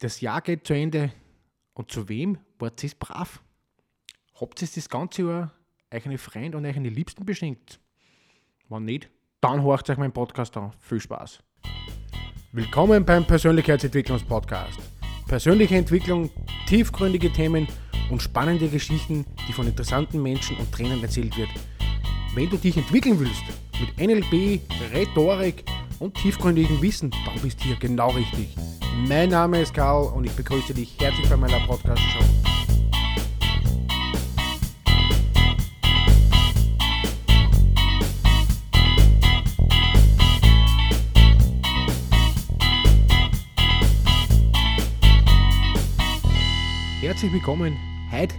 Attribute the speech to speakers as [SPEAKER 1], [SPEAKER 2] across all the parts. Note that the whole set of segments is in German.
[SPEAKER 1] Das Jahr geht zu Ende. Und zu wem wart ihr brav? Habt ihr das ganze Jahr euch eine Freunde und euch eine Liebsten beschenkt? Wenn nicht, dann horcht euch meinen Podcast an. Viel Spaß. Willkommen beim Persönlichkeitsentwicklungspodcast. Persönliche Entwicklung, tiefgründige Themen und spannende Geschichten, die von interessanten Menschen und Trainern erzählt wird. Wenn du dich entwickeln willst, mit NLP, Rhetorik und tiefgründigem Wissen, dann bist du hier genau richtig. Mein Name ist Karl und ich begrüße dich herzlich bei meiner Podcast-Show. Herzlich willkommen heute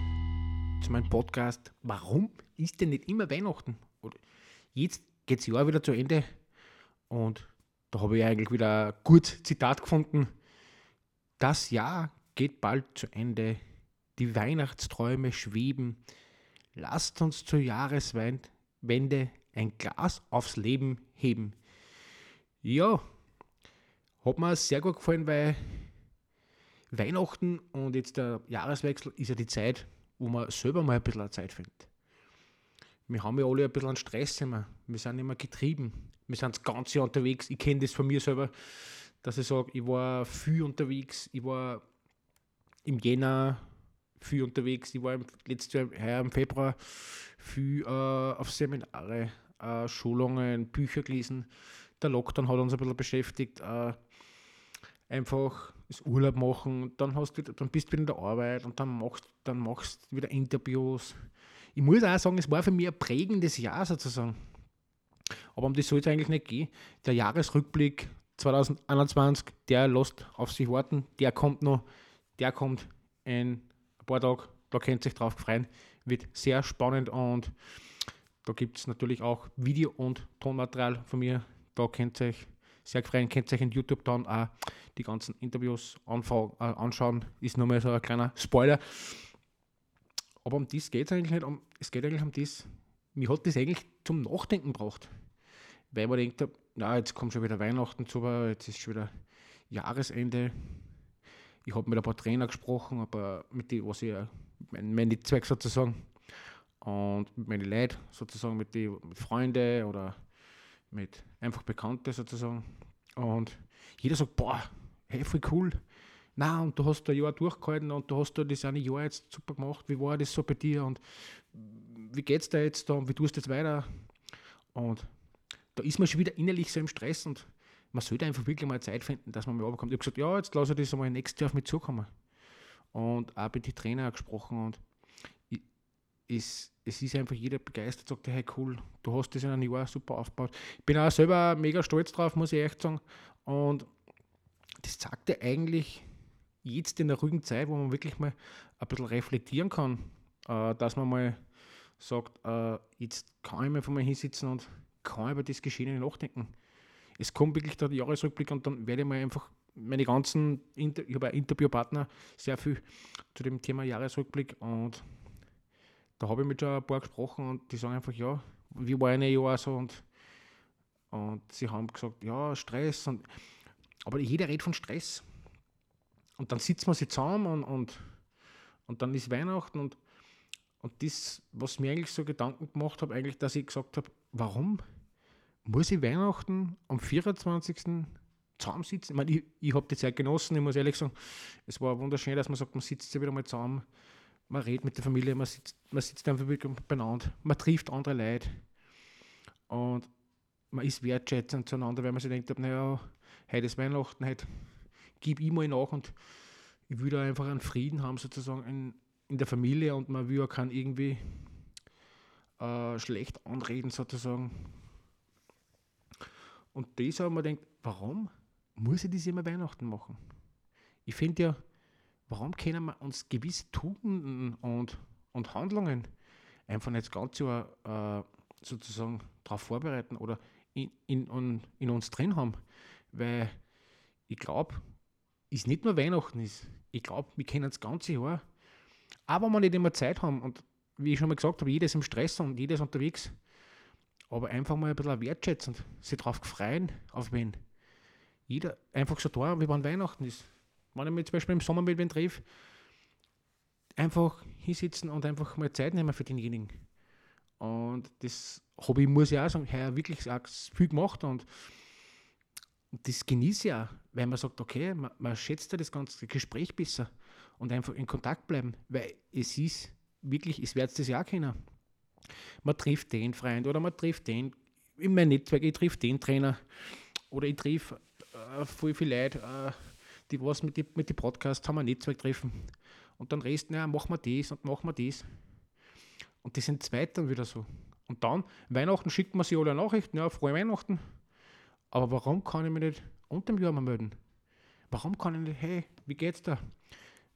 [SPEAKER 1] zu meinem Podcast. Warum ist denn nicht immer Weihnachten? Jetzt geht das Jahr wieder zu Ende und da habe ich eigentlich wieder ein gutes Zitat gefunden das Jahr geht bald zu Ende. Die Weihnachtsträume schweben. Lasst uns zur Jahreswende ein Glas aufs Leben heben. Ja, hat mir sehr gut gefallen, weil Weihnachten und jetzt der Jahreswechsel ist ja die Zeit, wo man selber mal ein bisschen Zeit findet. Wir haben ja alle ein bisschen Stress immer. Wir sind immer getrieben. Wir sind das ganze Jahr unterwegs. Ich kenne das von mir selber dass ich sage, ich war viel unterwegs, ich war im Jänner viel unterwegs, ich war im, letztes Jahr heuer im Februar viel äh, auf Seminare, äh, Schulungen, Bücher gelesen. Der Lockdown hat uns ein bisschen beschäftigt. Äh, einfach das Urlaub machen, dann, hast du, dann bist du wieder in der Arbeit und dann machst, dann machst du wieder Interviews. Ich muss auch sagen, es war für mich ein prägendes Jahr sozusagen. Aber um das soll es eigentlich nicht gehen. Der Jahresrückblick 2021, der lässt auf sich warten, der kommt noch, der kommt in ein paar Tagen, da könnt ihr sich drauf freuen, wird sehr spannend und da gibt es natürlich auch Video- und Tonmaterial von mir, da könnt ihr euch sehr freuen, könnt ihr euch in YouTube dann auch die ganzen Interviews äh, anschauen, ist nur mal so ein kleiner Spoiler. Aber um das geht es eigentlich nicht, um, es geht eigentlich um das, mir hat das eigentlich zum Nachdenken gebracht, weil man denkt, na, jetzt kommt schon wieder Weihnachten zu, jetzt ist schon wieder Jahresende. Ich habe mit ein paar Trainer gesprochen, aber mit die, was ich, mein, mein Netzwerk sozusagen und mit meinen Leuten sozusagen, mit den mit Freunden oder mit einfach Bekannten sozusagen. Und jeder sagt, boah, hey, voll cool. Na, und du hast ein Jahr durchgehalten und du hast da das eine Jahr jetzt super gemacht. Wie war das so bei dir und wie geht's dir jetzt da und wie tust du jetzt weiter? Und da ist man schon wieder innerlich so im Stress und man sollte einfach wirklich mal Zeit finden, dass man mal runterkommt. Ich habe gesagt, ja, jetzt lasse ich das einmal nächstes Jahr auf mich zukommen. Und auch mit den Trainer gesprochen und es, es ist einfach jeder begeistert, sagt, hey cool, du hast das in einem Jahr super aufgebaut. Ich bin auch selber mega stolz drauf, muss ich echt sagen. Und das zeigt ja eigentlich jetzt in der ruhigen Zeit, wo man wirklich mal ein bisschen reflektieren kann, äh, dass man mal sagt, äh, jetzt kann ich mal von mir hinsitzen und kann über das Geschehene nachdenken. Es kommt wirklich der Jahresrückblick und dann werde ich mal einfach meine ganzen, Inter ich habe Interviewpartner, sehr viel zu dem Thema Jahresrückblick und da habe ich mit schon ein paar gesprochen und die sagen einfach, ja, wie war ein Jahr so und, und sie haben gesagt, ja, Stress und aber jeder redet von Stress. Und dann sitzt man sich zusammen und, und, und dann ist Weihnachten und, und das, was mir eigentlich so Gedanken gemacht habe, eigentlich, dass ich gesagt habe, warum muss ich Weihnachten am 24. zusammensitzen? Ich meine, ich, ich habe die Zeit genossen, ich muss ehrlich sagen, es war wunderschön, dass man sagt, man sitzt sich wieder mal zusammen, man redet mit der Familie, man sitzt, man sitzt einfach wirklich beieinander, man trifft andere Leute und man ist wertschätzend zueinander, weil man sich denkt, naja, heute ist Weihnachten, heute gebe ich mal nach und ich will da einfach einen Frieden haben, sozusagen in, in der Familie und man will auch keinen irgendwie äh, schlecht anreden, sozusagen. Und das habe ich mir gedacht, warum muss ich das immer Weihnachten machen? Ich finde ja, warum können wir uns gewisse Tugenden und, und Handlungen einfach nicht ganze Jahr äh, sozusagen darauf vorbereiten oder in, in, in, uns drin haben? Weil ich glaube, ist nicht nur Weihnachten ist. Ich glaube, wir kennen das ganze Jahr. Aber wenn wir nicht immer Zeit haben und wie ich schon mal gesagt habe, jeder ist im Stress und jeder ist unterwegs, aber einfach mal ein bisschen wertschätzend, sich darauf freuen, auf wen. Jeder einfach so da, wie wann Weihnachten ist. wenn ich mich zum Beispiel im Sommer mit wem treffe, einfach hinsitzen und einfach mal Zeit nehmen für denjenigen. Und das habe ich, muss ich auch sagen, heuer wirklich auch viel gemacht und das genieße ich auch, weil man sagt, okay, man, man schätzt ja das ganze Gespräch besser und einfach in Kontakt bleiben, weil es ist wirklich, es wird das ja auch kennen. Man trifft den Freund oder man trifft den in meinem Netzwerk, ich treffe den Trainer oder ich treffe äh, voll viele Leute, äh, die was mit den mit die Podcasts haben, ein Netzwerk treffen. Und dann reden, ja, machen wir das und machen wir das. Und die sind zweit dann wieder so. Und dann, Weihnachten schickt man sich alle Nachrichten, ja, frohe Weihnachten. Aber warum kann ich mich nicht unter dem Jahr mal melden? Warum kann ich nicht, hey, wie geht's da?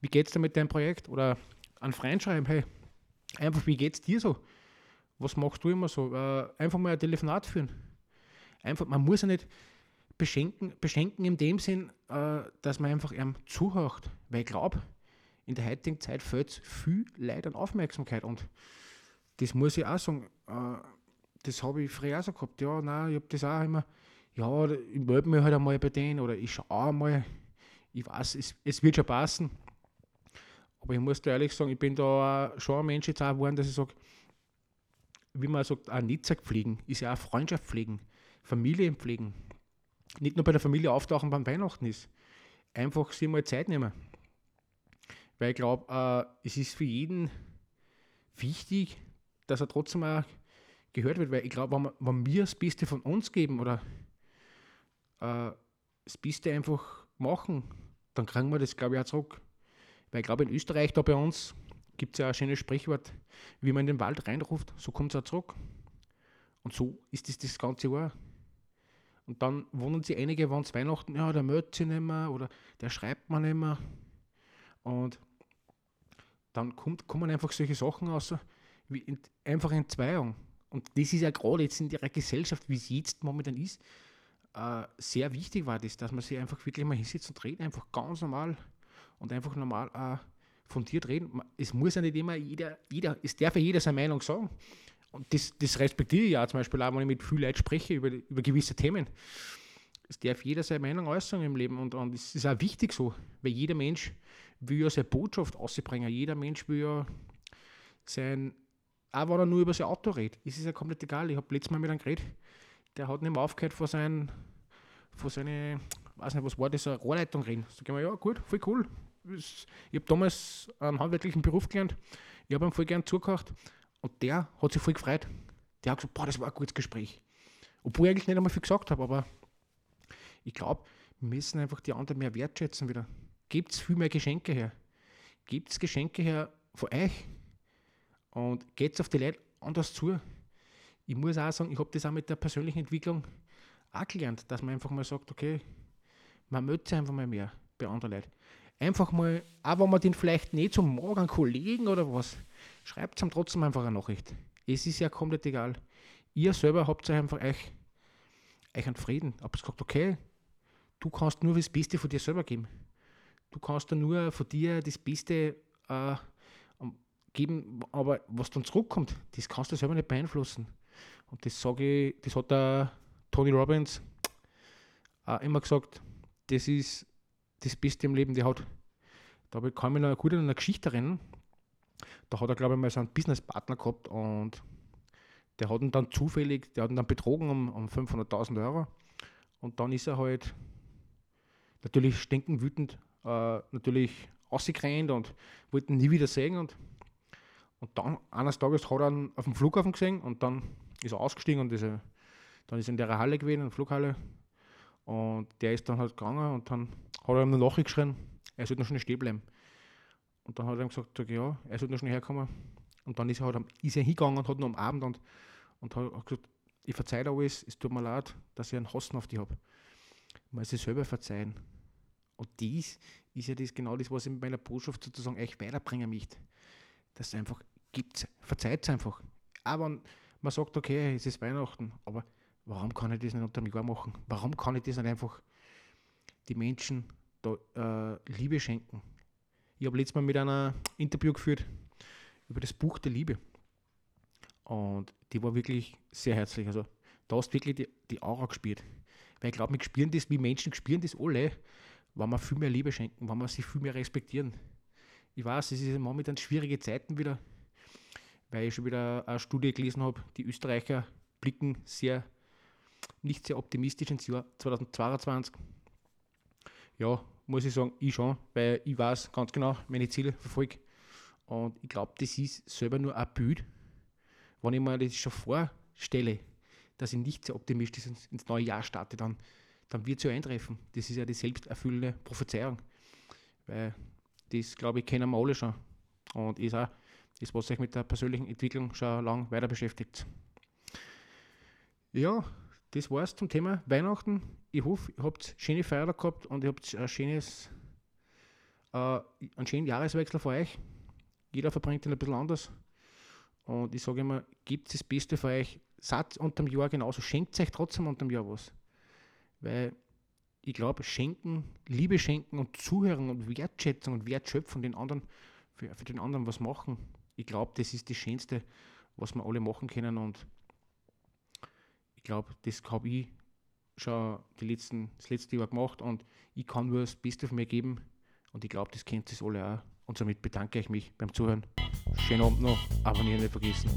[SPEAKER 1] Wie geht's da mit deinem Projekt? Oder an Freund schreiben, hey, einfach, wie geht's dir so? Was machst du immer so? Äh, einfach mal ein Telefonat führen. Einfach, man muss ja nicht beschenken, beschenken in dem Sinn, äh, dass man einfach ihm zuhört. Weil ich glaube, in der heutigen Zeit fällt es viel Leid an Aufmerksamkeit. Und das muss ich auch sagen, äh, das habe ich früher auch so gehabt. Ja, nein, ich habe das auch immer, ja, ich melde mich halt einmal bei denen oder ich schaue mal. Ich weiß, es, es wird schon passen. Aber ich muss dir ehrlich sagen, ich bin da schon ein Mensch jetzt auch geworden, dass ich sage, wie man sagt, ein Netzwerk pflegen, ist ja auch Freundschaft pflegen, Familie pflegen. Nicht nur bei der Familie auftauchen beim Weihnachten ist. Einfach sich mal Zeit nehmen. Weil ich glaube, äh, es ist für jeden wichtig, dass er trotzdem auch gehört wird, weil ich glaube, wenn, wenn, wir das Beste von uns geben oder äh, das Beste einfach machen, dann kriegen wir das, glaube ich, auch zurück. Weil ich glaube, in Österreich, da bei uns, gibt es ja ein schönes Sprichwort, wie man in den Wald reinruft, so kommt es auch zurück. Und so ist es das, das ganze Jahr. Und dann wundern sich einige, wenn es Weihnachten, ja, der meldet sich nicht mehr oder der schreibt man nicht mehr. Und dann kommt, kommen einfach solche Sachen raus, wie in, einfach Entzweiung. Und das ist ja gerade jetzt in der Gesellschaft, wie es jetzt momentan ist, äh, sehr wichtig war das, dass man sich einfach wirklich mal hinsetzt und redet, einfach ganz normal und einfach normal äh, fundiert reden. Es muss ja nicht immer jeder, jeder, es darf ja jeder seine Meinung sagen. Und das, das respektiere ich ja zum Beispiel auch, wenn ich mit vielen Leuten spreche über, über gewisse Themen. Es darf jeder seine Meinung äußern im Leben und, und es ist auch wichtig so, weil jeder Mensch will ja seine Botschaft ausbringen. Jeder Mensch will ja sein, auch wenn er nur über sein Auto redet, ist es ja komplett egal. Ich habe letztes Mal mit einem geredet, der hat nicht mehr aufgehört vor seinen, vor seine, weiß nicht, was war das, eine Rohrleitung reden. Sag ich mir, ja gut, voll cool. Ich habe damals einen handwerklichen Beruf gelernt, ich habe ihm voll gern zugehört und der hat sich voll gefreut. Der hat gesagt, boah, das war ein gutes Gespräch. Obwohl ich eigentlich nicht einmal viel gesagt habe, aber ich glaube, wir müssen einfach die anderen mehr wertschätzen wieder. Gebt viel mehr Geschenke her. Gebt Geschenke her von euch und geht auf die Leute anders zu. Ich muss auch sagen, ich habe das auch mit der persönlichen Entwicklung auch gelernt, dass man einfach mal sagt, okay, man möchte sich einfach mal mehr bei anderen Leuten. Einfach mal, auch wenn man den vielleicht nicht mag, einen Kollegen oder was, schreibt ihm trotzdem einfach eine Nachricht. Es ist ja komplett egal. Ihr selber habt euch einfach euch, euch einen Frieden. Habt gesagt, okay, du kannst nur das Beste von dir selber geben. Du kannst da nur von dir das Beste äh, geben, aber was dann zurückkommt, das kannst du selber nicht beeinflussen. Und das sage ich, das hat der Tony Robbins auch immer gesagt, das ist das Beste im Leben, die hat. Da kann ich mich noch gut in einer Geschichte erinnern. Da hat er, glaube ich, mal so einen Businesspartner gehabt und der hat ihn dann zufällig, der hat ihn dann betrogen um, um 500.000 Euro. Und dann ist er halt natürlich stinkend äh, natürlich ausgerannt und wollte ihn nie wieder sehen. Und, und dann eines Tages hat er ihn auf dem Flughafen gesehen und dann ist er ausgestiegen und ist dann ist er in der Halle gewesen, in der Flughalle. Und der ist dann halt gegangen und dann hat er ihm eine Nachricht geschrieben, er sollte noch schnell stehen bleiben. Und dann hat er ihm gesagt, sag, ja, er sollte noch schnell herkommen. Und dann ist er halt ist er hingegangen und hat noch am Abend und, und hat gesagt, ich verzeihe alles, es tut mir leid, dass ich einen Hassen auf dich habe. Man sich selber verzeihen. Und dies ist ja das genau das, was ich mit meiner Botschaft sozusagen euch weiterbringen möchte. Dass es einfach gibt, verzeiht es einfach. Aber man sagt, okay, es ist Weihnachten, aber warum kann ich das nicht unter dem Jahr machen? Warum kann ich das nicht einfach die Menschen da, äh, Liebe schenken? Ich habe letztes Mal mit einer Interview geführt über das Buch der Liebe. Und die war wirklich sehr herzlich. Also da hast du wirklich die, die Aura gespielt. Weil ich glaube, wir spüren das, wie Menschen spüren das alle, wenn wir viel mehr Liebe schenken, wenn wir sie viel mehr respektieren. Ich weiß, es ist momentan schwierige Zeiten wieder, weil ich schon wieder eine Studie gelesen habe, die Österreicher blicken sehr, nicht sehr optimistisch ins Jahr 2022. Ja, muss ich sagen, ich schon, weil ich weiß ganz genau, meine Ziele verfolge. Und ich glaube, das ist selber nur ein Bild, wenn ich mir das schon vorstelle, dass ich nicht sehr optimistisch ins, neue Jahr starte, dann, dann wird es ja eintreffen. Das ist ja die selbsterfüllende Prophezeiung. Weil das, glaube ich, kennen wir alle schon. Und ist auch das, was sich mit der persönlichen Entwicklung schon lange weiter beschäftigt. Ja, das war es zum Thema Weihnachten. Ich hoffe, ihr habt schöne Feier gehabt und ihr habt ein schönes, äh, einen schönen Jahreswechsel für euch. Jeder verbringt ihn ein bisschen anders. Und ich sage immer, gibt das Beste für euch. Seid unterm Jahr genauso. Schenkt euch trotzdem unterm Jahr was. Weil ich glaube, schenken, Liebe schenken und Zuhören und Wertschätzung und Wertschöpfung den anderen, für, für den anderen was machen. Ich glaube, das ist das Schönste, was wir alle machen können. Und ich glaube, das habe ich schon die letzten, das letzte Jahr gemacht und ich kann nur das Beste von mir geben und ich glaube, das kennt es alle auch. Und somit bedanke ich mich beim Zuhören. Schönen Abend noch, abonnieren nicht vergessen.